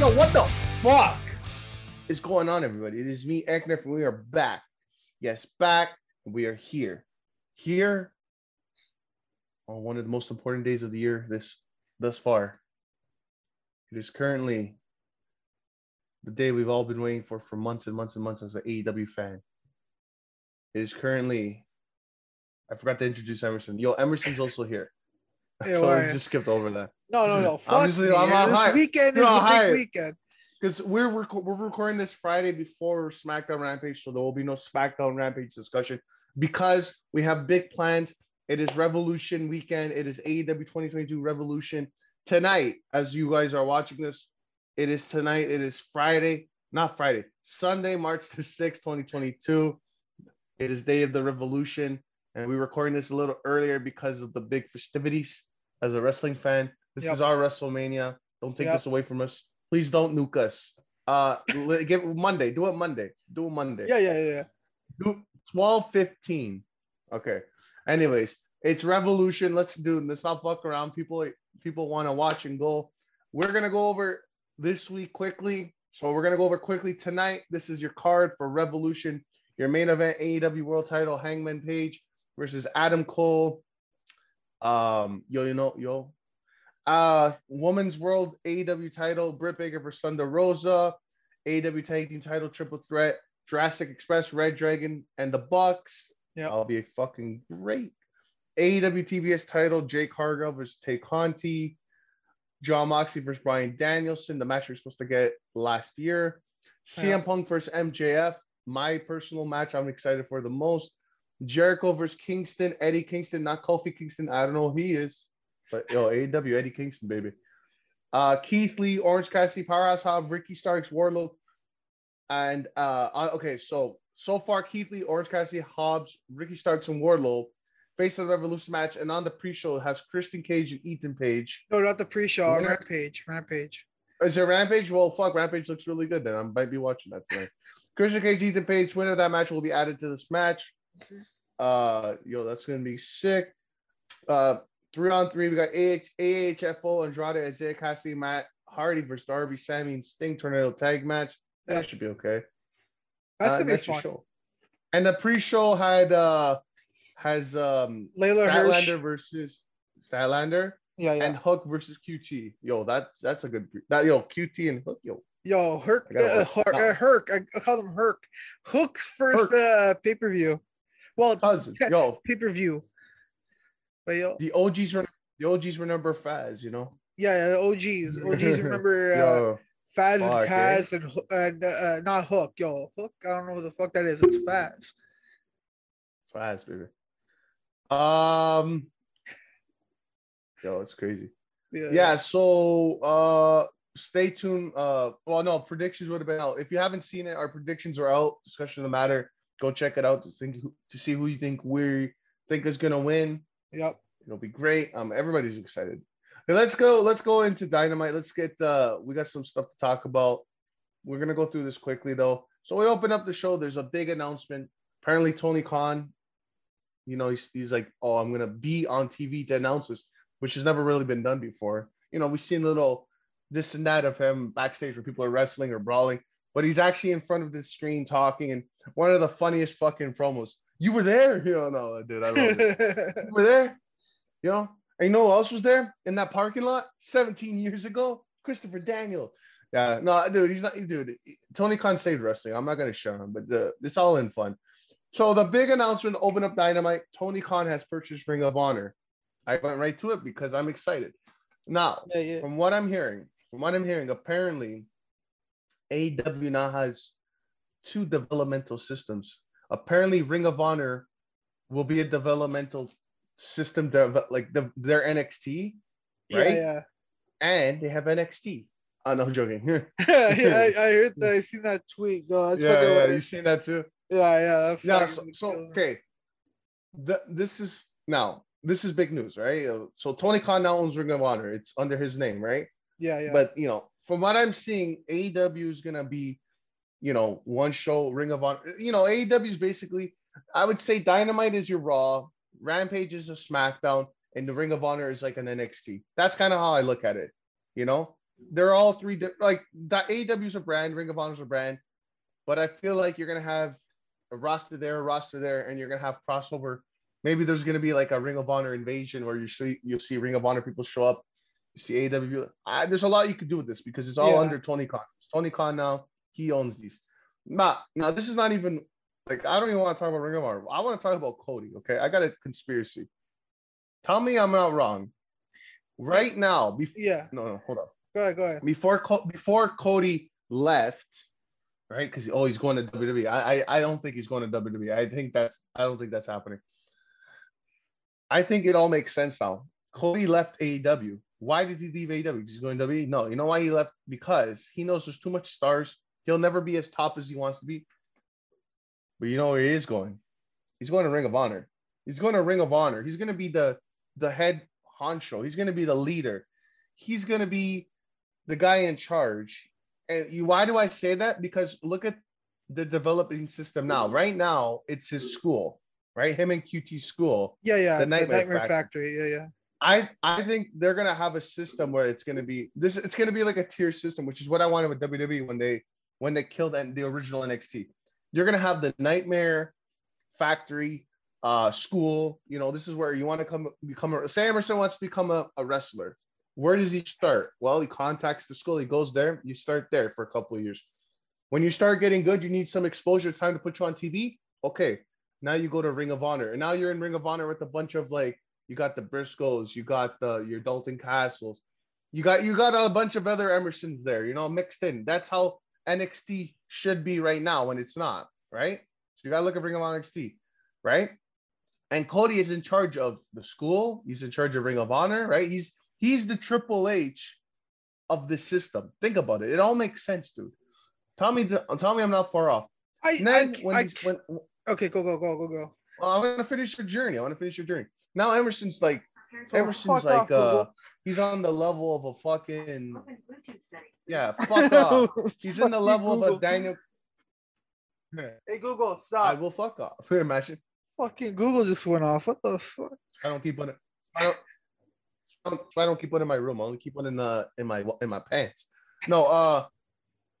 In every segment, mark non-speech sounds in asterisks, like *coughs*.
Yo, what the fuck is going on, everybody? It is me, Ekner, and we are back. Yes, back. We are here. Here on one of the most important days of the year this thus far. It is currently the day we've all been waiting for for months and months and months as an AEW fan. It is currently I forgot to introduce Emerson. Yo, Emerson's also here. Yeah, *laughs* so we just skipped over that. No, no, no. Fuck Obviously, me. I'm eh? this high. weekend You're is a big weekend. because we're rec- we're recording this Friday before SmackDown Rampage, so there will be no SmackDown Rampage discussion because we have big plans. It is Revolution weekend. It is AEW 2022 Revolution tonight. As you guys are watching this, it is tonight. It is Friday, not Friday, Sunday, March the 6th, 2022. It is Day of the Revolution, and we're recording this a little earlier because of the big festivities. As a wrestling fan, this Yep. is our WrestleMania. Don't take Yep. this away from us. Please don't nuke us. Uh, *laughs* give Monday. Do it Monday. Do it Monday. Yeah, yeah, yeah. Do 12 15. Okay. Anyways, it's revolution. Let's do let's not fuck around. People people want to watch and go. We're gonna go over this week quickly. So we're gonna go over quickly tonight. This is your card for Revolution. Your main event, AEW World Title, Hangman Page versus Adam Cole. Um, yo, you know, yo. Uh, Women's World AEW title, Britt Baker versus Thunder Rosa. AEW Tag Team title, Triple Threat, Jurassic Express, Red Dragon, and the Bucks. Yeah, I'll be fucking great. AEW TBS title, Jade Cargill versus Tay Conti. Jon Moxley versus Bryan Danielson, the match we are supposed to get last year. CM Punk versus MJF, my personal match I'm excited for the most. Jericho versus Kingston, Eddie Kingston, not Kofi Kingston. I don't know who he is, but yo, AEW, Eddie Kingston, baby. Uh, Keith Lee, Orange Cassidy, Powerhouse Hobbs, Ricky Starks, Wardlow, and uh, uh, okay, so so far Keith Lee, Orange Cassidy, Hobbs, Ricky Starks, and Wardlow face of the Revolution match, and on the pre-show it has Christian Cage and Ethan Page. No, not the pre-show. Winner- Rampage. Rampage. Is it Rampage? Well, fuck, Rampage looks really good. Then I might be watching that tonight. Christian Cage, Ethan Page, winner of that match will be added to this match. Uh, yo, that's gonna be sick. Uh, three on three, we got AH, AHFO, Andrade, Isiah Kassidy, Matt Hardy versus Darby, Sammy, and Sting tornado tag match. That Yep. should be okay. That's Uh, gonna be fun. Show. And the pre-show had uh has um Leyla Hirsch. Versus Statlander Yeah, yeah. and Hook versus QT. Yo, that's that's a good pre- that yo QT and Hook. Yo, Yo, Herc. Uh, Herc, uh, Herc. I, I call them Herc. Hook's first uh, pay-per-view. Well, cousin. Yo, pay-per-view. But yo, the OGs were the OGs remember Faz, you know. yeah, OGs. *laughs* OGs remember uh, Yo, Faz and fuck, eh? Kaz and and uh, uh, not Hook. Yo, Hook. I don't know what the fuck that is. It's Faz. Faz, baby. Um, yo, it's crazy. Yeah. Yeah, so uh stay tuned. Uh well no, predictions would have been out. If you haven't seen it, our predictions are out. Discussion of the matter. Go check it out to think who- to see who you think we think is gonna win. Yep. It'll be great. Um, everybody's excited. Okay, let's go. Let's go into dynamite. Let's get. Uh, we got some stuff to talk about. We're gonna go through this quickly though. So we open up the show. There's a big announcement. Apparently, Tony Khan. You know, he's, he's like, oh, I'm gonna be on TV to announce this, which has never really been done before. You know, we've seen little this and that of him backstage where people are wrestling or brawling, but he's actually in front of the screen talking. And one of the funniest fucking promos. You were there, *laughs* you know, no, dude, I love it *laughs* you were there, you know. And you know who else was there in that parking lot 17 years ago? Christopher Daniel. Yeah, no, dude, he's not, dude. Tony Khan saved wrestling. I'm not gonna show him, but the, it's all in fun. So the big announcement, open up dynamite. Tony Khan has purchased Ring of Honor. I went right to it because I'm excited. Now, yeah, yeah. from what I'm hearing, from what I'm hearing, apparently AEW now has two developmental systems. Apparently, Ring of Honor will be a developmental system, like the, their NXT, right? Yeah, And they have NXT. Oh, no, I'm joking. yeah, *laughs* yeah. yeah, I, *laughs* I heard that. I seen that tweet. Yeah, yeah, you seen that too? yeah, yeah. That's Yeah. So, so okay, the, this is now this is big news, right? Uh, So Tony Khan now owns Ring of Honor. It's under his name, right? yeah, yeah. But you know, from what I'm seeing, AEW is gonna be, you know, one show Ring of Honor. You know, AEW is basically, I would say, Dynamite is your Raw, Rampage is a SmackDown, and the Ring of Honor is like an NXT. That's kind of how I look at it. You know, they're all three di- like that AEW is a brand, Ring of Honor is a brand, but I feel like you're gonna have a roster there, a roster there, and you're gonna have crossover. Maybe there's gonna be like a Ring of Honor invasion where you see you'll see Ring of Honor people show up. You see AEW. I, there's a lot you could do with this because it's all Yeah. under Tony Khan. It's Tony Khan now. He owns these. Not now. This is not even like I don't even want to talk about Ring of Honor. I want to talk about Cody. Okay, I got a conspiracy. Tell me I'm not wrong. Right now, before Yeah. no, no, hold up Go ahead. Go ahead. before Co- before Cody left, right? Because oh, he's going to WWE. I, I I don't think he's going to WWE. I think that's I don't think that's happening. I think it all makes sense now. Cody left AEW. Why did he leave AEW? Because he's going to WWE. No, you know why he left? Because he knows there's too much stars. He'll never be as top as he wants to be. But you know where he is going? He's going to Ring of Honor. He's going to Ring of Honor. He's going to be the the head honcho. He's going to be the leader. He's going to be the guy in charge. And you, why do I say that? Because look at the developing system now. Right now, it's his school, right? Him and QT school. Yeah, yeah. The The Nightmare Nightmare, Factory. Factory. Yeah, yeah. I I think they're gonna have a system where it's gonna be this. It's gonna be like a tier system, which is what I wanted with WWE when they when they killed the original NXT. You're gonna have the Nightmare Factory uh school. You know, this is where you want to come become a. Say Emerson wants to become a, a wrestler. Where does he start? Well, he contacts the school. He goes there. You start there for a couple of years. When you start getting good, you need some exposure. It's time to put you on TV. Okay, now you go to Ring of Honor, and now you're in Ring of Honor with a bunch of like you got the Briscoes, you got the your Dalton Castles, you got you got a bunch of other Emersons there, you know, mixed in. That's how NXT should be right now when it's not, right? So you gotta look at Ring of Honor NXT, right? And Cody is in charge of the school, he's in charge of Ring of Honor, right? He's he's the Triple H of the system. Think about it. It all makes sense, dude. Tell me, tell me, I'm not far off. I, then I, when, I, when okay, go, go, go, go, go. well, I'm gonna finish your journey. I want to finish your journey. Now Emerson's like Emerson's like uh Google. he's on the level of a fucking Open Bluetooth settings. yeah, fuck off. *laughs* He's in the level of a Daniel. Hey Google, stop. I will fuck off. Here, *laughs* imagine. Fucking Google just went off. What the fuck? I don't keep one. I don't. I don't, I don't keep one in my room. I only keep one in uh in my in my pants. No, uh,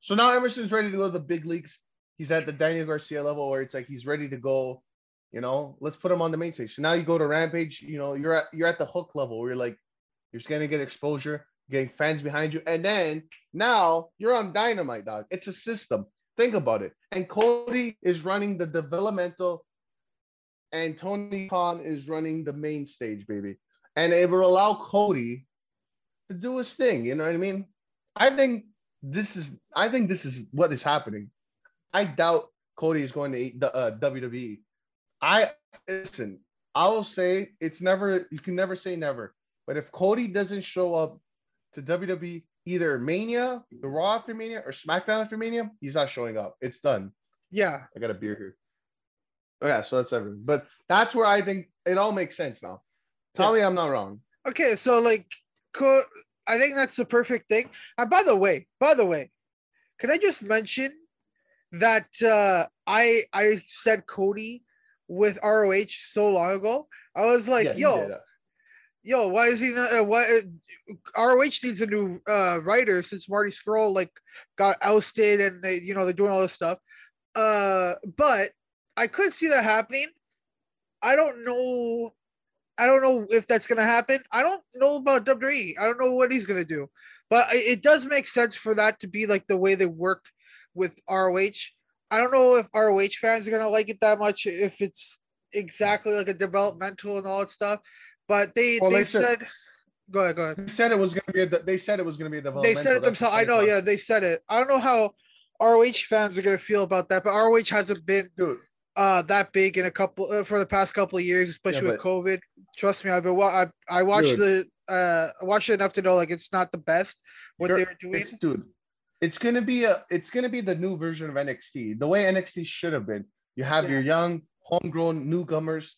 so now Emerson's ready to go to the big leagues. He's at the Daniel Garcia level where it's like he's ready to go. You know, let's put him on the main stage. So now you go to Rampage. You know, you're at you're at the hook level where you're like you're just gonna get exposure, getting fans behind you, and then now you're on Dynamite, dog. It's a system. Think about it. And Cody is running the developmental, and Tony Khan is running the main stage, baby and it will allow Cody to do his thing. You know what I mean? I think this is I think this is what is happening. I doubt Cody is going to the uh, WWE. I listen. I will say it's never. You can never say never. But if Cody doesn't show up to WWE either Mania, the Raw after Mania, or SmackDown after Mania, he's not showing up. It's done. Yeah. I got a beer here. Oh, yeah, so that's everything. But that's where I think it all makes sense now. Tell me I'm not wrong. Okay, so like, co- I think that's the perfect thing. And by the way, by the way, can I just mention that uh, I I said Cody with ROH so long ago? I was like, Yeah, yo, uh, yo, why is he not? Uh, why uh, ROH needs a new uh, writer since Marty Scurll like got ousted and they, you know, they're doing all this stuff. Uh, but I could see that happening. I don't know. I don't know if that's gonna happen. I don't know about WWE. I don't know what he's gonna do, but it does make sense for that to be like the way they work with ROH. I don't know if ROH fans are gonna like it that much if it's exactly like a developmental and all that stuff. But they Well, they, they said- said, go ahead, go ahead. They said it was gonna be. A, they said it was gonna be a They said it themselves. I know, yeah, they said it. I don't know how ROH fans are gonna feel about that, but ROH hasn't been dude. uh that big in a couple uh, for the past couple of years, especially with but- COVID. Trust me, I've been I I watched the uh I watched it enough to know like it's not the best what You're- they were doing. Dude, it's gonna be a. It's gonna be the new version of NXT, the way NXT should have been. You have Yeah. your young, homegrown newcomers,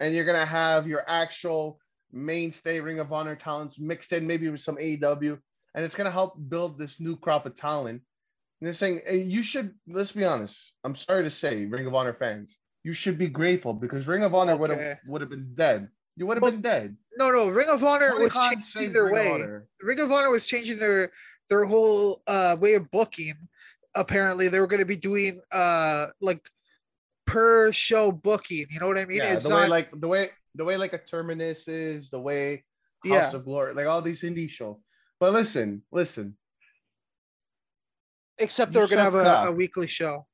and you're gonna have your actual mainstay Ring of Honor talents mixed in, maybe with some AEW, and it's gonna help build this new crop of talent. And they're saying hey, you should. Let's be honest. I'm sorry to say, Ring of Honor fans, you should be grateful because Ring of Honor would have Okay. would have been dead. You would have been dead. No, no, Ring of Honor Tony was Khan changing their Ring way. Ring of Honor was changing their their whole uh way of booking. Apparently, they were going to be doing uh like per show booking. You know what I mean? Yeah, it's the not way like the way the way like a Terminus is, the way House Yeah. of Glory, like all these indie shows. But listen, listen, except you they were going to have a, a weekly show.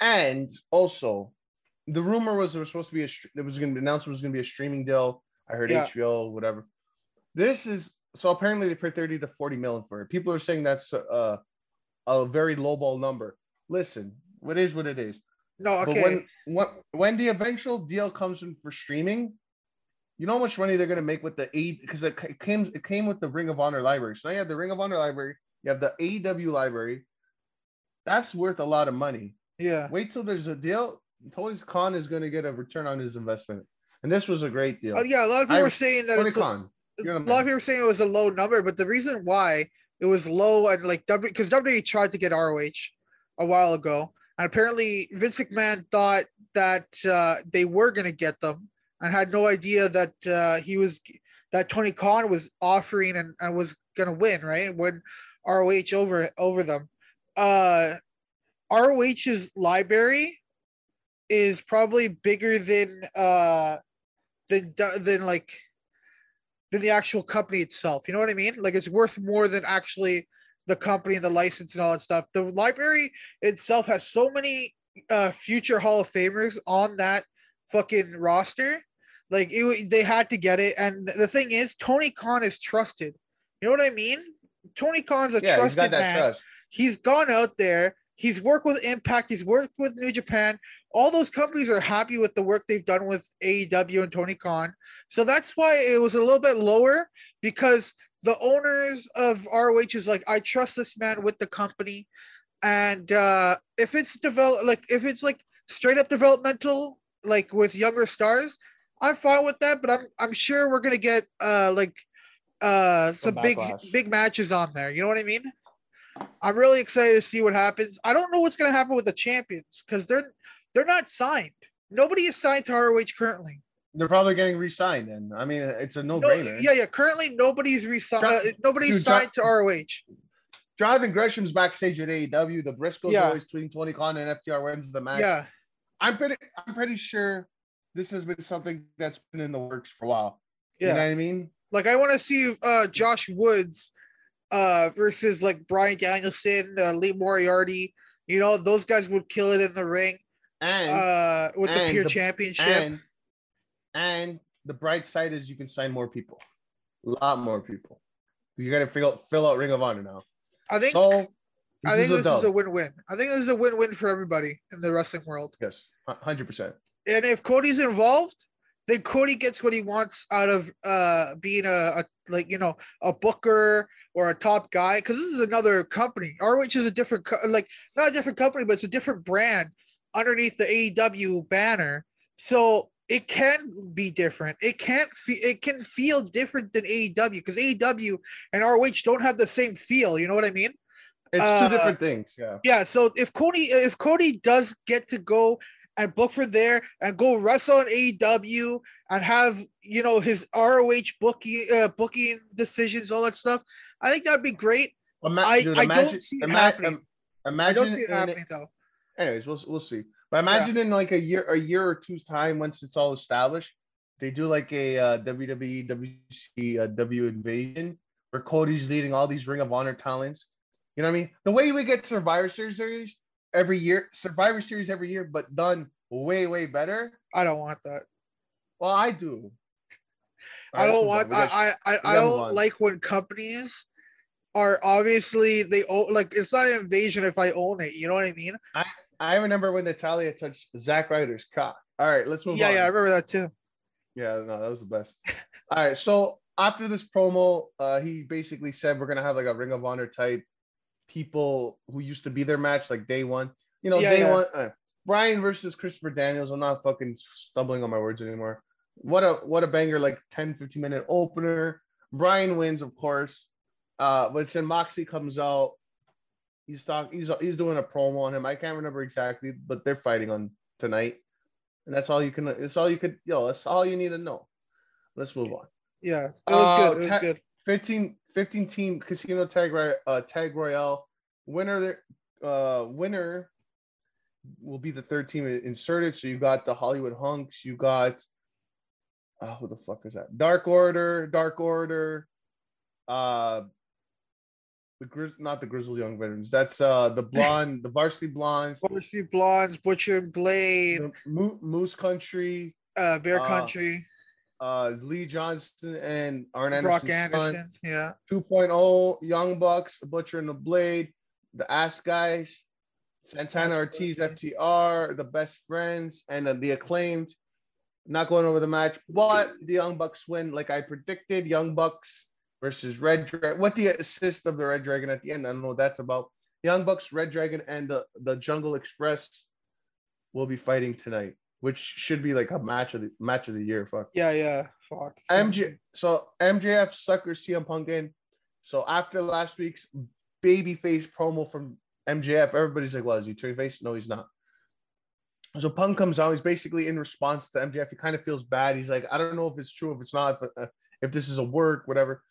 and also the rumor was there was supposed to be a there was going to be announced it was going to be a streaming deal. I heard Yeah. HBO, whatever. This is so apparently they paid 30 to 40 million for it. People are saying that's a, a very lowball number. Listen, what is what it is. No, okay. But when when when the eventual deal comes in for streaming, you know how much money they're gonna make with the A because it ca- came it came with the Ring of Honor library. So now you have the Ring of Honor library, you have the AEW library. That's worth a lot of money. yeah. Wait till there's a deal. Tony Khan is gonna get a return on his investment. And this was a great deal. Oh, yeah, a lot of people I- were saying that Tony it's Khan. A you're lot of people were saying it was a low number, but the reason why it was low and like W because WWE tried to get ROH a while ago, and apparently Vince McMahon thought that uh, they were going to get them and had no idea that uh, he was that Tony Khan was offering and, and was going to win right win ROH over over them. Uh, ROH's library is probably bigger than uh than than like than the actual company itself. You know what I mean? Like it's worth more than actually the company and the license and all that stuff. The library itself has so many uh future Hall of Famers on that fucking roster. Like it, they had to get it. And the thing is, Tony Khan is trusted. You know what I mean? Tony Khan's a Yeah, trusted got that man trust. he's gone out there he's worked with impact. He's worked with new japan. All those companies are happy with the work they've done with aew and tony khan. So that's why it was a little bit lower because the owners of roh is like i trust this man with the company. And uh if it's develop like if it's like straight up developmental like with younger stars i'm fine with that but i'm i'm sure we're gonna get uh like uh some big big matches on there. You know what i mean i'm really excited to see what happens i don't know what's gonna happen with the champions because they're they're not signed nobody is signed to roh currently They're probably getting re-signed then. I mean, it's a no, no-brainer. yeah yeah currently nobody's resigned John- uh, nobody's dude, John- signed to roh Jonathan Gresham's backstage at AEW. The Briscoes Yeah. always tweeting Tony Khan and FTR wins the match. yeah I'm pretty I'm pretty sure this has been something that's been in the works for a while. You yeah know what I mean? Like I want to see uh Josh Woods uh versus like Bryan Danielson, uh, Lee Moriarty. You know, those guys would kill it in the ring And uh with the and pure the- championship. and and the bright side is you can sign more people. A lot more people. You gotta fill out fill out Ring of Honor now. I think So I think this is a win-win. I think this is a win-win for everybody in the wrestling world. yes, hundred percent. And if Cody's involved, then Cody gets what he wants out of uh being a, a like you know a booker or a top guy because this is another company. ROH is a different co- like not a different company, but it's a different brand underneath the AEW banner. So it can be different. It can't fe- it can feel different than AEW because AEW and ROH don't have the same feel. You know what I mean? It's Uh, two different things. Yeah. Yeah, so if Cody if Cody does get to go and book for there and go wrestle in AEW and have you know his ROH booking uh, booking decisions, all that stuff, I think that'd be great. Ima- I- dude, I don't imagine, see it ima- happening. I imagine don't see it in- happening though. anyways, we'll we'll see. But imagine in like a year, a year or two's time, once it's all established, they do like a uh, WWE, WC, uh, W Invasion, where Cody's leading all these Ring of Honor talents. You know what I mean? The way we get Survivor Series every year, Survivor Series every year, but done way way better. I don't want that. Well, I do. I don't let's move on. want. Got- I I, I don't on. like when companies are obviously they own like it's not an invasion if I own it. You know what I mean? I I remember when Natalya touched Zack Ryder's cock. All right, let's move on. Yeah, on. yeah, I remember that too. Yeah, no, that was the best. All right, so after this promo, uh, he basically said we're gonna have like a Ring of Honor type people who used to be their match, like day one. You know, Yeah, day yeah. one. Uh, Bryan versus Christopher Daniels. I'm not fucking stumbling on my words anymore. What a what a banger! Like 10, 15 minute opener. Bryan wins, of course. Uh, but then Moxie comes out. He's talking. He's he's doing a promo on him. I can't remember exactly, but they're fighting on tonight, and that's all you can. It's all you could. Yo, that's all you need to know. Let's move on. Yeah, it was Uh, good. It was ta- good. 15, 15 team casino tag uh, tag royale winner. there- Uh, winner will be the third team inserted. So you got the Hollywood Hunks. You got uh, who the fuck is that? Dark Order. Dark Order. Uh, the Grizz, not the Grizzled Young Veterans. That's uh the *laughs* blonde, the Varsity Blondes, Varsity Blondes, Butcher and Blade, Mo- Moose Country, uh, Bear uh, Country, uh Lee Johnson and Arn Brock son. Anderson. Yeah. 2.0 Young Bucks, Butcher and the Blade, the Ass Guys, Santana Ortiz, FTR, the Best Friends, and uh, the Acclaimed. Not going over the match, but the Young Bucks win, like I predicted. Young Bucks versus Red Dragon. What the assist of the Red Dragon at the end? I don't know what that's about. Young Bucks, Red Dragon, and the the Jungle Express will be fighting tonight, which should be like a match of the match of the year. Fuck. Yeah, yeah. Fuck. MJ, so MJF suckers CM Punk in. So after last week's babyface promo from MJF, everybody's like, "Well, is he turning face?" No, he's not. So Punk comes out. He's basically in response to MJF. He kind of feels bad. He's like, "I don't know if it's true, if it's not, if, uh, if this is a work, whatever."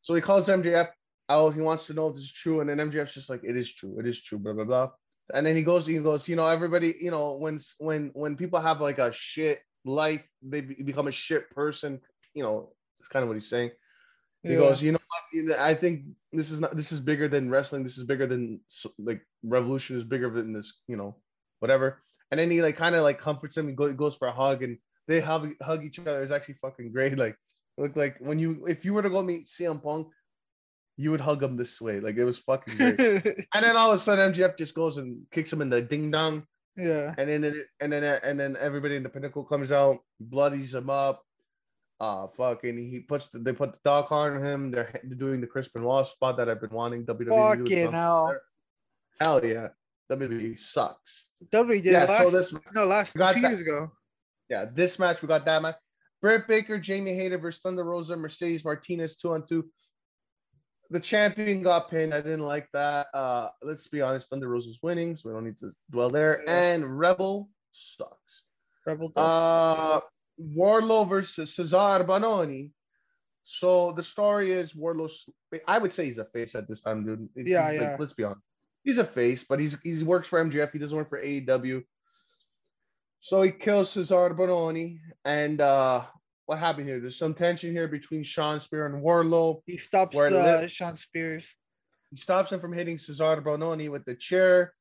So he calls MJF out. He wants to know if this is true, and then MJF's just like, "It is true. It is true." Blah blah blah. And then he goes, he goes, you know, everybody, you know, when when when people have like a shit life, they be- become a shit person. You know, that's kind of what he's saying. He Yeah. goes, you know what? I think this is not. This is bigger than wrestling. This is bigger than like Revolution is bigger than this. You know, whatever. And then he like kind of like comforts him and go, goes for a hug, and they hug hug each other. It's actually fucking great. *laughs* Like, look like when you if you were to go meet CM Punk, you would hug him this way. Like it was fucking great. *laughs* and then all of a sudden MJF just goes and kicks him in the ding dong. yeah. And then it, and then and then everybody in the pinnacle comes out, bloodies him up. Uh fucking he puts the, they put the dog on him. They're, doing the Chris Benoit spot that I've been wanting WWE to do. with Fucking hell. Hell yeah. WWE sucks. W did Yeah, last, so this no last two that- years ago. yeah, this match we got that match. Britt Baker, Jamie Hayter versus Thunder Rosa, Mercedes Martinez, two on two. The champion got pinned. I didn't like that. Uh, let's be honest, Thunder Rosa's winning, so we don't need to dwell there. Yeah. And Rebel sucks. Rebel Dust. Uh, Wardlow versus Cezar Bononi. So the story is Wardlow's. I would say he's a face at this time, dude. He's Yeah, like, yeah. let's be honest. He's a face, but he's he works for MJF. He doesn't work for AEW. So he kills Cezar Bononi, and uh, what happened here? There's some tension here between Shawn Spear and Wardlow. he stops uh, lives- Shawn Spears. He stops him from hitting Cezar Bononi with the chair.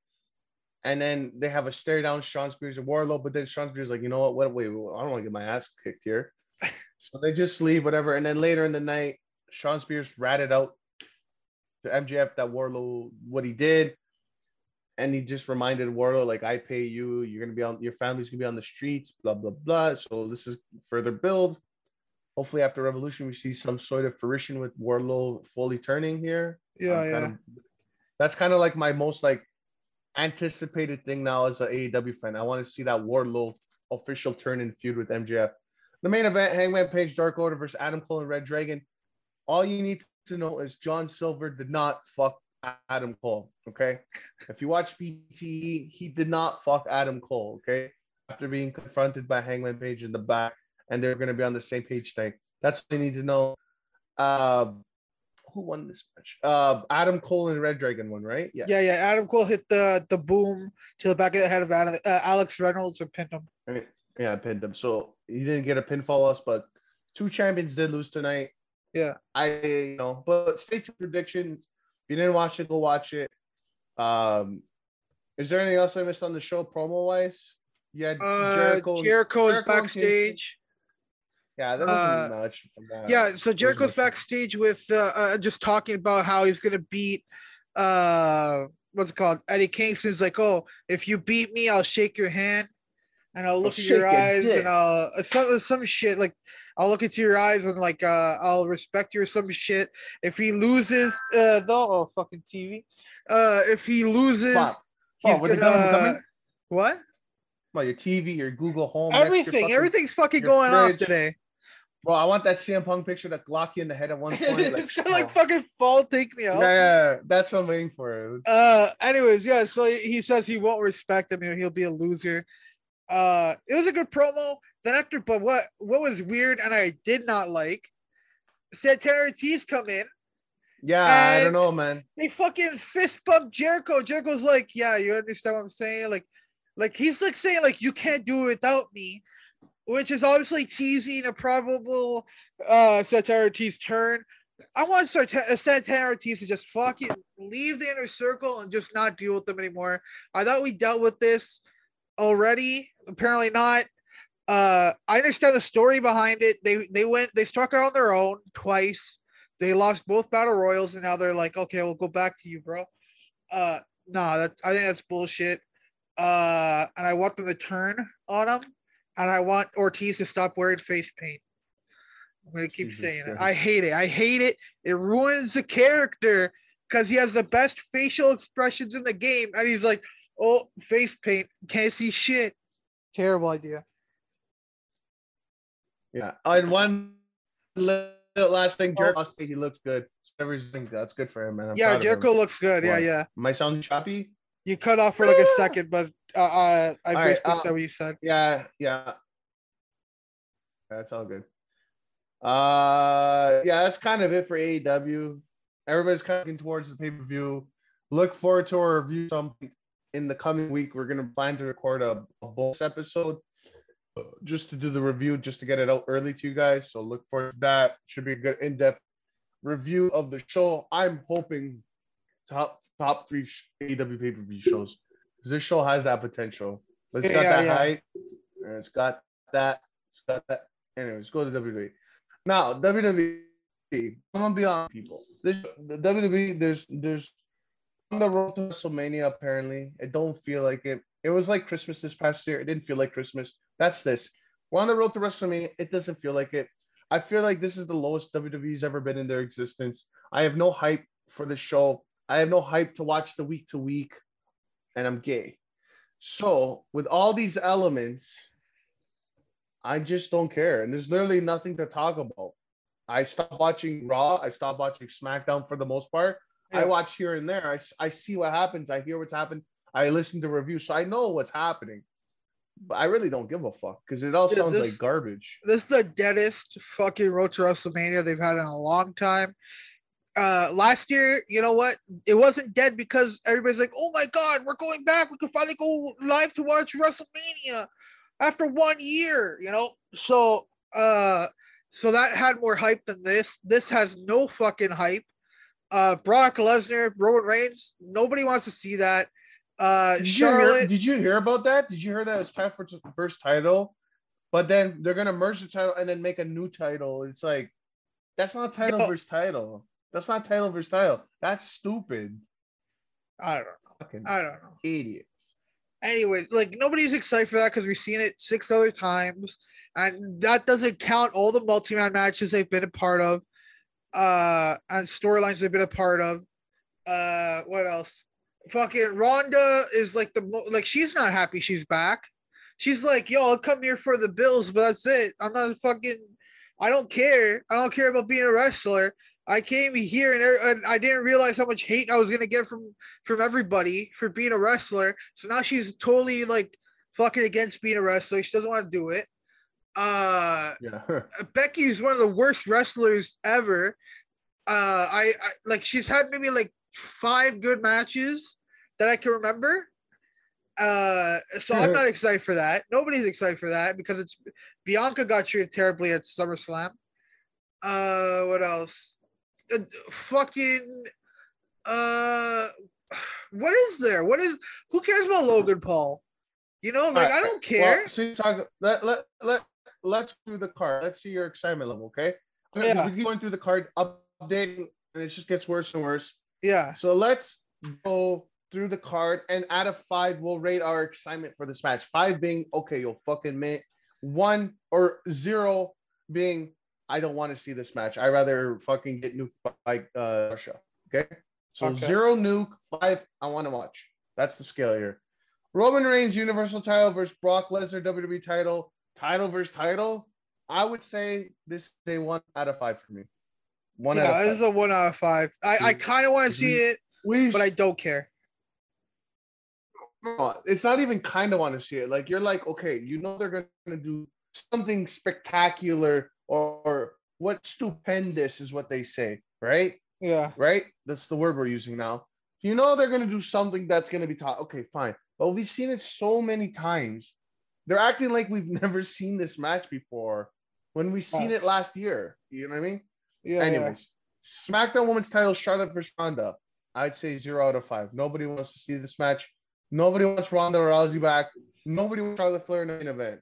And then they have a stare down Shawn Spears and Wardlow, but then Shawn Spears is like, you know what? What? Wait, wait, I don't want to get my ass kicked here. *laughs* so they just leave, whatever. And then later in the night, Shawn Spears ratted out to MJF that Wardlow what he did, and he just reminded Wardlow like, I pay you. You're gonna be on. Your family's gonna be on the streets. Blah blah blah. So this is further build. Hopefully, after Revolution, we see some sort of fruition with Wardlow fully turning here. Yeah, yeah. kind of- that's kind of like my most like anticipated thing now as an AEW fan. I want to see that Wardlow official turn and feud with MJF. The main event: Hangman Page, Dark Order versus Adam Cole and Red Dragon. All you need to know is John Silver did not fuck Adam Cole. Okay, if you watch BTE, he did not fuck Adam Cole. Okay, after being confronted by Hangman Page in the back, and they're going to be on the same page tonight. That's what you need to know. Uh, who won this match? Uh, Adam Cole and Red Dragon won, right? Yeah. Yeah, yeah. Adam Cole hit the the boom to the back of the head of Adam, uh, Alex Reynolds and pinned him. Yeah, I pinned him. So he didn't get a pinfall loss, but two champions did lose tonight. Yeah. I you know, but stay tuned predictions. If you didn't watch it, go watch it. Um, is there anything else I missed on the show promo wise? Yeah, Uh, Jericho. Jericho's Jericho and backstage. yeah, there wasn't uh, much. That. Yeah, so Jericho's backstage with uh, uh, just talking about how he's gonna beat uh what's it called? Eddie Kingston's like, oh, if you beat me, I'll shake your hand and I'll look in shake your eyes dick. and I'll uh, some some shit like I'll look into your eyes and like uh I'll respect you or some shit. If he loses uh though, oh fucking TV. Uh if he loses, he's Oh, gonna coming? what? Well, your TV, your Google Home, Everything, fucking- everything's fucking going off today. Well, I want that CM Punk picture to glock you in the head at one *laughs* point. Like, it's gonna like oh. fucking fall, take me out. yeah, yeah, that's what I'm waiting for. Uh, anyways, yeah. So he says he won't respect him. You know, he'll be a loser. Uh, it was a good promo. Then after, but what what was weird and I did not like Santana Ortiz come in. Yeah, I don't know, man. They fucking fist bump Jericho. Jericho's like, yeah, you understand what I'm saying? Like, like he's like saying like you can't do it without me, which is obviously teasing a probable uh Santana Ortiz turn. I want uh, Santana Ortiz to just fucking leave the inner circle and just not deal with them anymore. I thought we dealt with this already. Apparently not. Uh, I understand the story behind it. They they went they struck out on their own twice. They lost both battle royals, and now they're like, okay, we'll go back to you, bro. Uh, nah, that I think that's bullshit. Uh, and I want them to turn on them, and I want Ortiz to stop wearing face paint. I'm gonna keep Jesus saying it. I hate it. I hate it. It ruins the character because he has the best facial expressions in the game, and he's like, "Oh, face paint, can't see shit." Terrible idea. Yeah. And one little last thing, Jericho, he looks good. Everything that's good for him, man. I'm yeah, proud of him. Jericho looks good. Yeah, yeah. Am I sounding choppy? You cut off for like a second, but uh, uh I All right, basically uh, said what you said. Yeah, yeah. That's all good. Uh yeah, that's kind of it for AEW. Everybody's coming towards the pay-per-view. Look forward to our review some in the coming week. We're gonna plan to record a, a bonus episode uh, just to do the review, just to get it out early to you guys. So look forward to that. Should be a good in-depth review of the show. I'm hoping top top three AEW pay-per-view shows because this show has that potential. But it's Yeah, got that yeah. hype, and it's got that. It's got that. Anyways, go to WWE. Now WWE. I'm gonna be on people. This the WWE. There's there's the road to WrestleMania. Apparently, it don't feel like it. It was like Christmas this past year. It didn't feel like Christmas. That's this. We're on the road to WrestleMania. It doesn't feel like it. I feel like this is the lowest WWE's ever been in their existence. I have no hype for the show. I have no hype to watch the week to week, and I'm gay. So with all these elements, I just don't care. And there's literally nothing to talk about. I stopped watching Raw. I stopped watching SmackDown for the most part. I watch here and there. I, I see what happens. I hear what's happened. I listen to reviews, so I know what's happening. But I really don't give a fuck because it all Yeah, sounds this- like garbage. This is the deadest fucking road to WrestleMania they've had in a long time. Uh, last year, you know what? It wasn't dead because everybody's like, "Oh my god, we're going back. We can finally go live to watch WrestleMania after one year." You know, so uh, so that had more hype than this. This has no fucking hype. Uh, Brock Lesnar, Roman Reigns, nobody wants to see that. Uh, Did you, hear, Charlotte, did you hear about that? Did you hear that it's time for the first title? But then they're gonna merge the title and then make a new title. It's like that's not title No. versus title. That's not title versus title. That's stupid. I don't know. Fucking I don't know. idiots. anyway, like nobody's excited for that because we've seen it six other times, and that doesn't count all the multi-man matches they've been a part of, uh, and storylines they've been a part of. Uh, what else? Fucking Ronda is like the mo- like she's not happy she's back. She's like, yo, I'll come here for the bills, but that's it. I'm not fucking. I don't care. I don't care about being a wrestler. I came here and, er- and I didn't realize how much hate I was gonna get from from everybody for being a wrestler. So now she's totally like fucking against being a wrestler. She doesn't want to do it. Uh Yeah. *laughs* Becky is one of the worst wrestlers ever. Uh I, I like she's had maybe like five good matches that I can remember. Uh so I'm *laughs* not excited for that. Nobody's excited for that because it's Bianca got treated terribly at SummerSlam. Uh what else? Uh, fucking uh what is there? What is who cares about Logan Paul? You know, like I don't care. Well, talk. Let let let let's do the card. Let's see your excitement level. Okay. Yeah. We keep going through the card, updating, and it just gets worse and worse. yeah. So let's go through the card, and out of five, we'll rate our excitement for this match. Five being okay, you'll fucking mint. One or zero being I don't want to see this match. I rather fucking get nuked by uh, Russia. Okay. So Okay. zero nuke, five I want to watch. That's the scale here. Roman Reigns Universal Title versus Brock Lesnar WWE Title. Title versus title. I would say this is a one out of five for me. One out Yeah, of this is a one out of five. I, I kind of want to see it, we but I don't care. It's not even kind of want to see it. Like you're like, okay, you know they're gonna do something spectacular or, or what stupendous is what they say, right? Yeah. Right? That's the word we're using now. You know they're gonna do something that's gonna be taught. Okay, fine. But we've seen it so many times. They're acting like we've *laughs* never seen this match before when we've seen it last year. You know what I mean? Yeah. Anyways, SmackDown Women's title, Charlotte versus Ronda. I'd say zero out of five. Nobody wants to see this match. Nobody wants Ronda Rousey back. Nobody wants Charlotte Flair in the main event.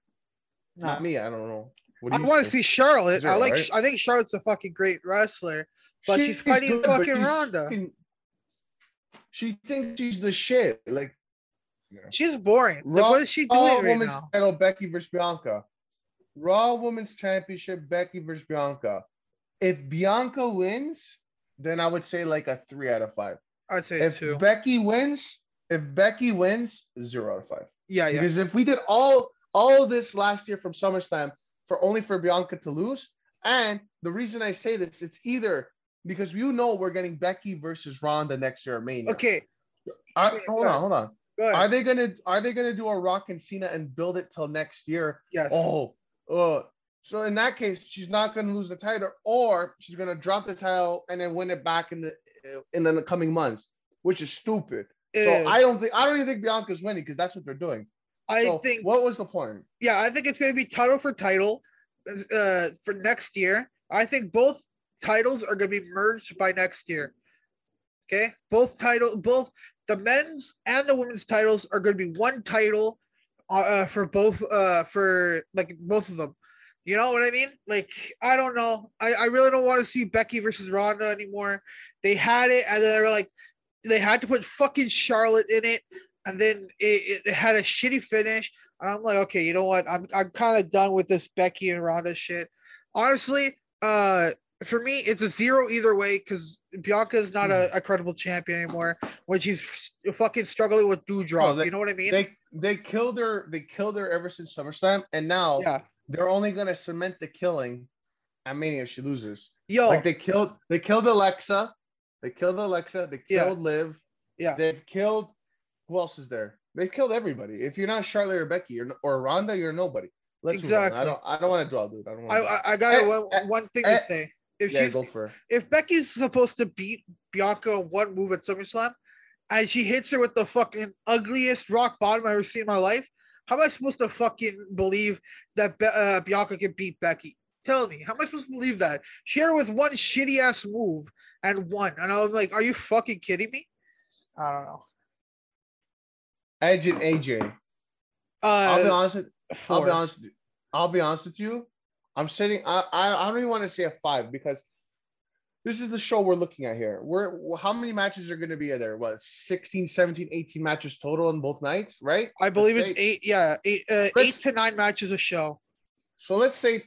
yeah. Not me. I don't know. What I do you want to see Charlotte. I like. right? I think Charlotte's a fucking great wrestler, but she's fighting good, fucking Ronda. She thinks she's the shit. Like She's boring. Like, Raw- what is she Raw doing right Women's now? title, Becky versus Bianca. Raw Women's Championship, Becky versus Bianca. If Bianca wins, then I would say like a three out of five. I'd say If two. Becky wins, if Becky wins, zero out of five. yeah, yeah. Because if we did all all of this last year from SummerSlam for only for Bianca to lose, and the reason I say this, it's either because you know we're getting Becky versus Ronda next year at Mania. Okay, okay, hold on, hold on. Are they gonna are they gonna do a Rock and Cena and build it till next year? yes. Oh, uh, so in that case, she's not gonna lose the title, or she's gonna drop the title and then win it back in the in the coming months, which is stupid. It so is. I don't think I don't even think Bianca's winning because that's what they're doing. I So think. what was the point? Yeah, I think it's going to be title for title, uh, for next year. I think both titles are going to be merged by next year. Okay, both title, both the men's and the women's titles are going to be one title, uh, uh, for both, uh, for like both of them. You know what I mean? Like, I don't know. I, I really don't want to see Becky versus Ronda anymore. They had it, and they were like, they had to put fucking Charlotte in it, and then it, it had a shitty finish. And I'm like, okay, you know what? I'm I'm kind of done with this Becky and Ronda shit. Honestly, uh, for me, it's a zero either way because Bianca is not a, a credible champion anymore. When she's f- fucking struggling with Doudrop, Oh, they- you know what I mean? They they killed her. They killed her ever since SummerSlam, and now yeah. they're only gonna cement the killing at Mania if she loses. Yo, Like they killed they killed Alexa, they killed Alexa, they Yeah. killed Liv, yeah. they've killed who else is there? They've killed everybody. If you're not Charlotte or Becky or, or Ronda, you're nobody. Let's. Exactly. I don't I don't want to draw, dude. I don't I want. I, I got Eh, one, eh, one thing eh, to say. If yeah, she's go for it. if Becky's supposed to beat Bianca one move at SummerSlam, and she hits her with the fucking ugliest rock bottom I've ever seen in my life, how am I supposed to fucking believe that Be- uh, Bianca can beat Becky? Tell me, how am I supposed to believe that? She hit her with one shitty ass move and won, and I'm like, are you fucking kidding me? I don't know. Edge and AJ. I'll be Uh, honest. With, I'll be honest. with. I'll be honest with you. I'm sitting. I I, I don't even want to say a five because this is the show we're looking at here. We're how many matches are going to be there? What 16, 17, 18 matches total on both nights, right? I believe Let's it's say- eight. Yeah, eight, uh, eight to nine matches a show. So let's say,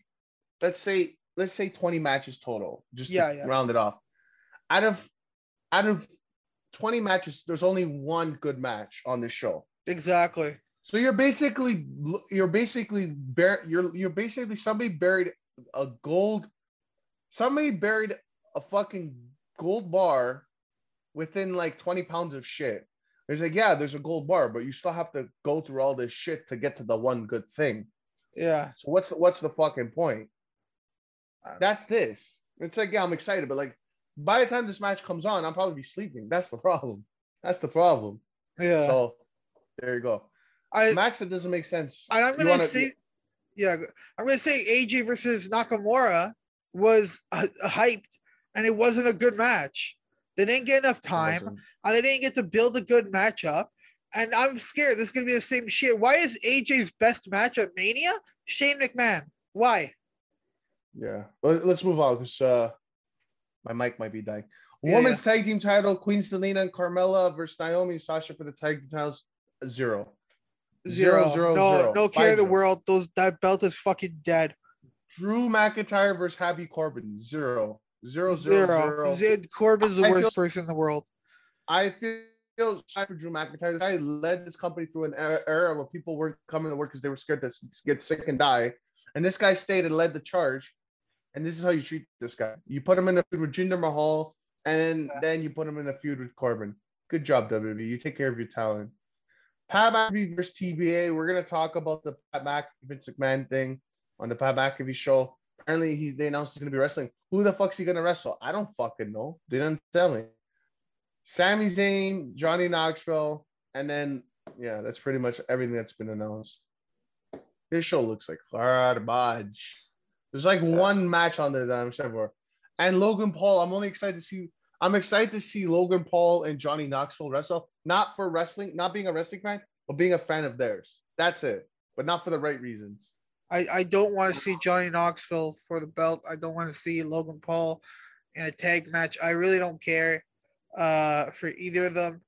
let's say, let's say 20 matches total, just Yeah, to yeah. round it off. Out of out of 20 matches, there's only one good match on this show. Exactly. So you're basically you're basically bur- you're you're basically somebody buried a gold somebody buried a fucking gold bar within like 20 pounds of shit. There's like, yeah, there's a gold bar, but you still have to go through all this shit to get to the one good thing. Yeah. So what's what's the fucking point? That's this. It's like, yeah, I'm excited, but like by the time this match comes on, I'll probably be sleeping. That's the problem. That's the problem. Yeah. So there you go. I Match that doesn't make sense. and I'm gonna wanna- say, yeah, I'm gonna say AJ versus Nakamura was uh, hyped, and it wasn't a good match. They didn't get enough time, and they didn't get to build a good matchup. And I'm scared this is gonna be the same shit. Why is AJ's best match at Mania Shane McMahon? Why? Yeah. Let, us move on because uh, my mic might be dying. Yeah, Women's tag team title: Queen Zelina and Carmella versus Naomi and Sasha for the tag team titles. Zero. Zero. Zero, zero, no, zero. no care in the world. Those that belt is fucking dead. Drew McIntyre versus Happy Corbin. Zero. Zero, zero, Zero. zero. Corbin's the I worst feel- person in the world. I feel sorry for Drew McIntyre. This guy led this company through an era, era where people weren't coming to work because they were scared to get sick and die. And this guy stayed and led the charge. And this is how you treat this guy. You put him in a feud with Jinder Mahal, and Yeah. then you put him in a feud with Corbin. Good job, WWE. You take care of your talent. Pat McAfee versus TBA. We're gonna talk about the Pat McAfee Vince McMahon thing on the Pat McAfee show. apparently he they announced he's gonna be wrestling. Who the fuck's he gonna wrestle? I don't fucking know. They didn't tell me. Sami Zayn, Johnny Knoxville, and then yeah, that's pretty much everything that's been announced. This show looks like garbage. There's like one match on there that I'm excited for. And Logan Paul, I'm only excited to see. I'm excited to see Logan Paul and Johnny Knoxville wrestle, not for wrestling, not being a wrestling fan, but being a fan of theirs. That's it, but not for the right reasons. I, I don't want to see Johnny Knoxville for the belt. I don't want to see Logan Paul in a tag match. I really don't care uh, for either of them.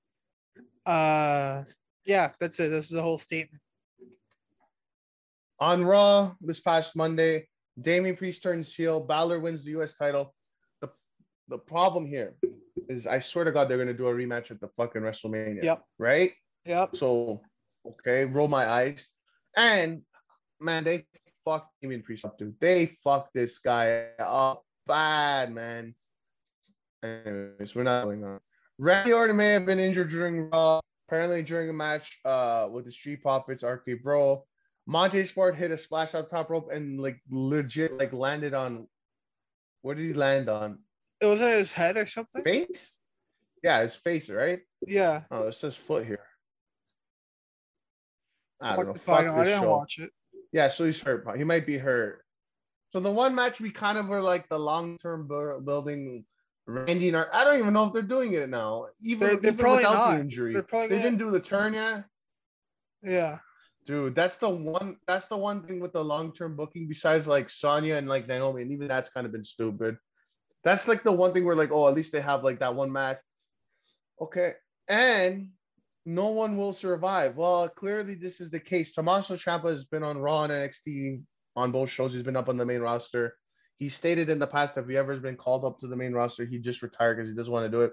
Uh, yeah, that's it. This is the whole statement. On Raw this past Monday, Damian Priest turns heel. Balor wins the U.S. title. The problem here is, I swear to God, they're gonna do a rematch at the fucking WrestleMania. Yep. Right. Yep. So, okay, roll my eyes. And man, they fucked Damian Priest up, dude. They fucked this guy up bad, man. Anyways, we're not going on. Randy Orton may have been injured during Raw. Apparently, during a match uh with the Street Profits, RK Bro, Montez Ford hit a splash off top rope and like legit like landed on. What did he land on? It was it his head or something. Face? Yeah, his face, right? Yeah. Oh, it says foot here. I don't know. Fuck. I didn't show. watch it. Yeah, so he's hurt. He might be hurt. So the one match we kind of were like the long term building. Randy and Ar- I don't even know if they're doing it now. Even, They're- they're even probably without not. the injury, They're probably they didn't do the turn yet. Yeah. Dude, that's the one. That's the one thing with the long term booking. Besides like Sonya and like Naomi, and even that's kind of been stupid. That's like the one thing where like, oh, at least they have like that one match. Okay, and no one will survive. Well, clearly this is the case. Tommaso Ciampa has been on Raw and NXT on both shows. He's been up on the main roster. He stated in the past if he ever has been called up to the main roster, he just retired because he doesn't want to do it.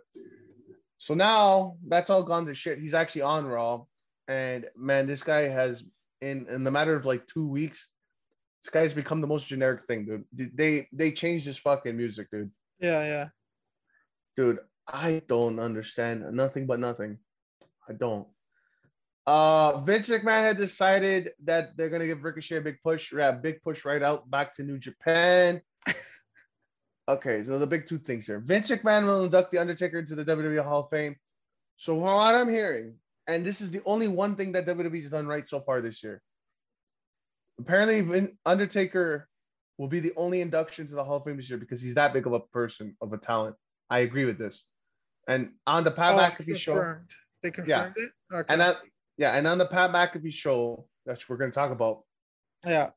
So now that's all gone to shit. He's actually on Raw, and man, this guy has in in the matter of like two weeks, this guy's become the most generic thing, dude. They they changed his fucking music, dude. Yeah. Yeah. Dude, I don't understand nothing but nothing. I don't. Uh, Vince McMahon had decided that they're gonna give Ricochet a big push, yeah, big push right out back to New Japan. *laughs* okay, so the big two things here. Vince McMahon will induct the Undertaker into the WWE Hall of Fame. So what I'm hearing, and this is the only one thing that WWE's done right so far this year. Apparently, Vin- Undertaker will be the only induction to the Hall of Fame this year because he's that big of a person, of a talent. I agree with this. And on the Pat Oh, McAfee show. They confirmed it. Okay. and that yeah, and on the Pat McAfee show that we're going to talk about, yeah.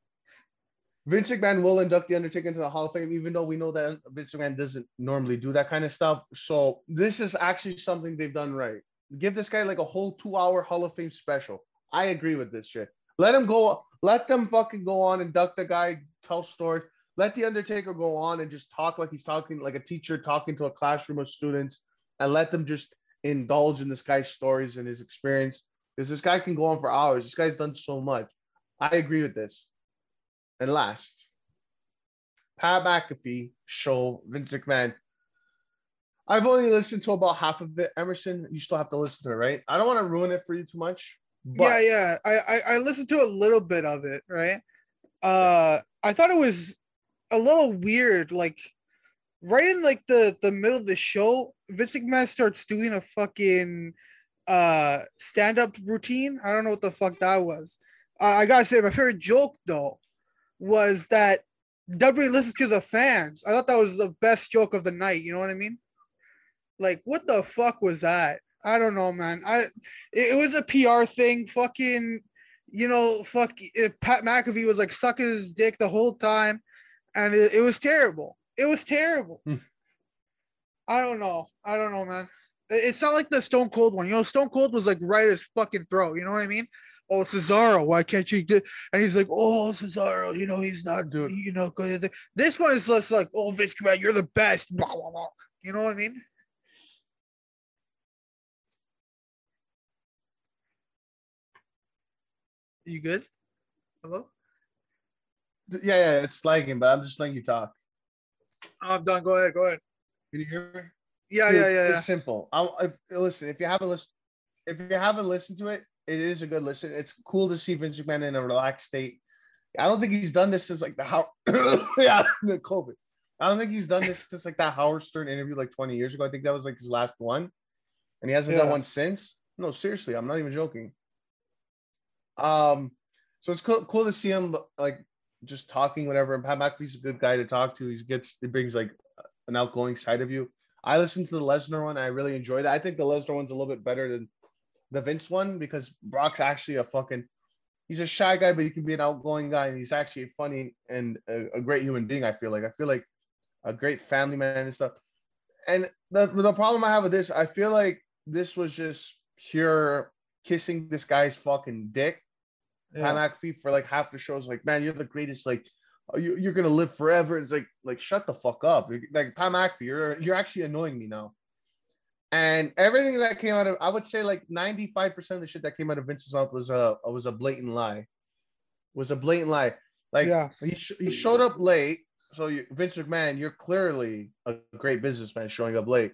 Vince McMahon will induct the Undertaker into the Hall of Fame, even though we know that Vince McMahon doesn't normally do that kind of stuff. So this is actually something they've done right. Give this guy like a whole two-hour Hall of Fame special. I agree with this shit. Let him go. Let them fucking go on, induct the guy, tell stories. Let the Undertaker go on and just talk like he's talking like a teacher talking to a classroom of students, and let them just indulge in this guy's stories and his experience. Because this guy can go on for hours. This guy's done so much. I agree with this. And last, Pat McAfee show Vince McMahon. I've only listened to about half of it. Emerson, you still have to listen to it, right? I don't want to ruin it for you too much. But yeah, yeah. I, I I listened to a little bit of it, right? Uh I thought it was a little weird, like right in like the the middle of the show, Vince McMahon starts doing a fucking uh stand-up routine. I don't know what the fuck that was. Uh, I gotta say, my favorite joke though was that WWE listens to the fans. I thought that was the best joke of the night. You know what I mean? Like, what the fuck was that? I don't know, man. I it, was a PR thing. Fucking, you know, fuck. It, Pat McAfee was like sucking his dick the whole time, and it, it was terrible. It was terrible. Hmm. I don't know. I don't know, man. It's not like the Stone Cold one. You know, Stone Cold was like right at his fucking throat. You know what I mean? Oh, Cesaro, why can't you do? And he's like, oh, Cesaro, you know, he's not, Dude. you know, good. This one is less like, oh, Vince McMahon, you're the best. Blah, blah, blah. You know what I mean? You good? Hello? yeah, yeah, it's lagging, but I'm just letting you talk. Oh, I'm done. Go ahead. Go ahead. Can you hear me? Yeah, yeah, yeah, yeah. It's simple. I'll if, listen. If you haven't listened, if you haven't listened to it, it is a good listen. It's cool to see Vince McMahon in a relaxed state. I don't think he's done this since like the how *coughs* yeah *laughs* the COVID. I don't think he's done this since like that Howard Stern interview like 20 years ago. I think that was like his last one, and he hasn't Yeah. done one since. No, seriously, I'm not even joking. Um, so it's cool, cool to see him like just talking, whatever. And Pat McAfee's a good guy to talk to. He gets he brings like an outgoing side of you. I listened to the Lesnar one. I really enjoyed that. I think the Lesnar one's a little bit better than the Vince one because Brock's actually a fucking he's a shy guy, but he can be an outgoing guy, and he's actually funny and a, a great human being. I feel like I feel like a great family man and stuff. And the the problem I have with this, I feel like this was just pure kissing this guy's fucking dick. Yeah. Pat McAfee for like half the shows, like, man, you're the greatest. Like, uh, you, you're gonna live forever. It's like, like, shut the fuck up. Like Pat McAfee, you're you're actually annoying me now. And everything that came out of, I would say, like 95% of the shit that came out of Vince's mouth was a was a blatant lie. Was a blatant lie. Like, Yeah. he sh- he showed up late. So you, Vince McMahon, you're clearly a great businessman showing up late.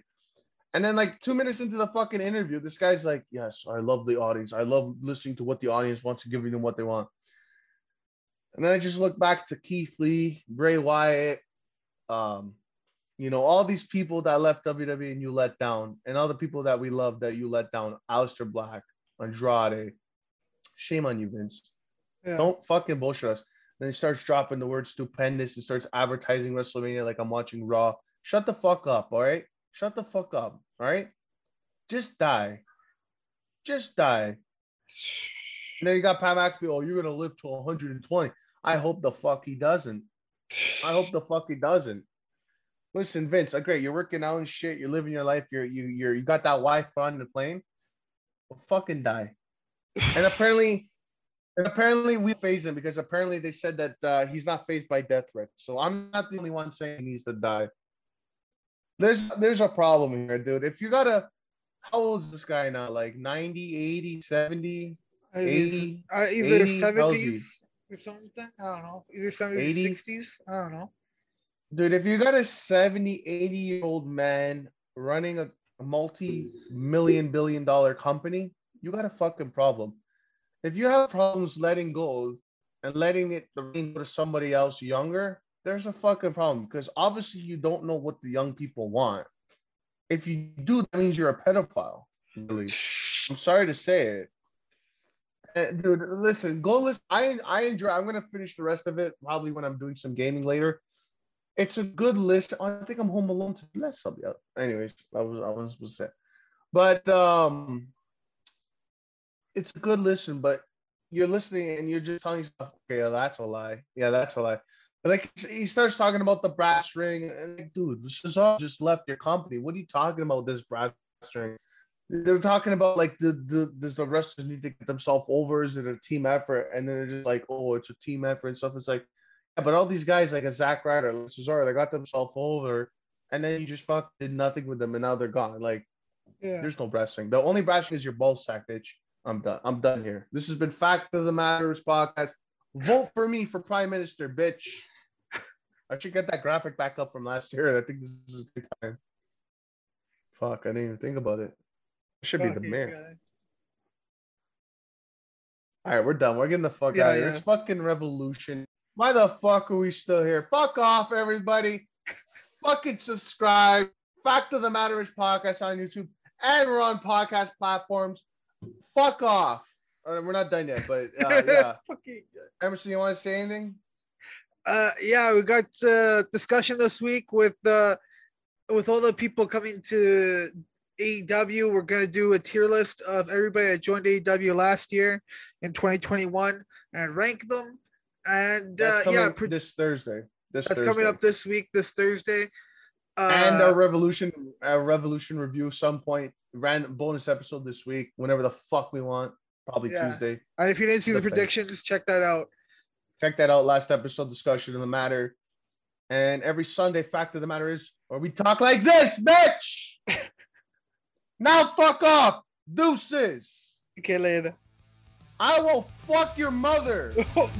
And then like two minutes into the fucking interview, this guy's like, "Yes, I love the audience. I love listening to what the audience wants and giving them what they want." And then I just look back to Keith Lee, Bray Wyatt, um, you know, all these people that left WWE and you let down, and all the people that we love that you let down, Aleister Black, Andrade. Shame on you, Vince. Yeah. Don't fucking bullshit us. Then he starts dropping the word stupendous and starts advertising WrestleMania like I'm watching Raw. Shut the fuck up, all right? Shut the fuck up, right? Just die. Just die. And then you got Pat McAfee. Oh, you're gonna live to 120. I hope the fuck he doesn't. I hope the fuck he doesn't. Listen, Vince, uh, great. You're working out and shit. You're living your life. You're you you're you got that Wi-Fi on the plane. Well, fucking die. And apparently, and apparently we phase him because apparently they said that uh, he's not phased by death threats. So I'm not the only one saying he needs to die. There's there's a problem here, dude. If you gotta, how old is this guy now? Like 90, 80, 70, Uh, he's- 80, uh, either 80, 70s or something. I don't know. Either 70s 80? 60s. I don't know. Dude, if you got a 70, 80 year old man running a multi-million billion dollar company, you got a fucking problem. If you have problems letting go and letting it the reins go to somebody else younger, there's a fucking problem because obviously you don't know what the young people want. If you do, that means you're a pedophile. Really. I'm sorry to say it. Uh, dude, listen, go listen. I I enjoy. I'm gonna finish the rest of it probably when I'm doing some gaming later. It's a good list. I think I'm home alone to bless else. Anyways, I was I was supposed to say, but um, it's a good listen. But you're listening and you're just telling yourself, okay, that's a lie. Yeah, that's a lie. Like he starts talking about the brass ring, and like, dude, Cesaro just left your company. What are you talking about? This brass ring? they're talking about like the the does the wrestlers need to get themselves over? Is it a team effort? And then they're just like, oh, it's a team effort and stuff. It's like, yeah, but all these guys like a Zack Ryder, like Cesaro, they got themselves over, and then you just fuck did nothing with them, and now they're gone. Like, Yeah. there's no brass ring. The only wrestling is your ball sack, bitch. I'm done. I'm done here. This has been Fact of the Matters podcast. Vote for me for prime minister, bitch. I should get that graphic back up from last year. I think this is a good time. Fuck, I didn't even think about it. I should be the mayor. guy. All right, we're done. We're getting the fuck Yeah, out of here. yeah. It's fucking revolution. Why the fuck are we still here? Fuck off, everybody. fucking subscribe. Fact of the Matter is podcast on YouTube, and we're on podcast platforms. Fuck off. Uh, we're not done yet, but uh, *laughs* yeah. Emerson, you want to say anything? Uh yeah we got uh discussion this week with uh with all the people coming to AEW we're gonna do a tier list of everybody that joined AEW last year in 2021 and rank them and uh yeah pre- this Thursday. This that's Thursday. coming up this week this Thursday uh and a revolution, a revolution review some point. Random bonus episode this week, whenever the fuck we want. Probably Yeah. Tuesday. and if you didn't see the the predictions check that out Check that out. Last episode discussion of the matter. And every Sunday, fact of the matter is, or we talk like this, bitch. *laughs* now fuck off, deuces. okay later I will fuck your mother. *laughs* Oh,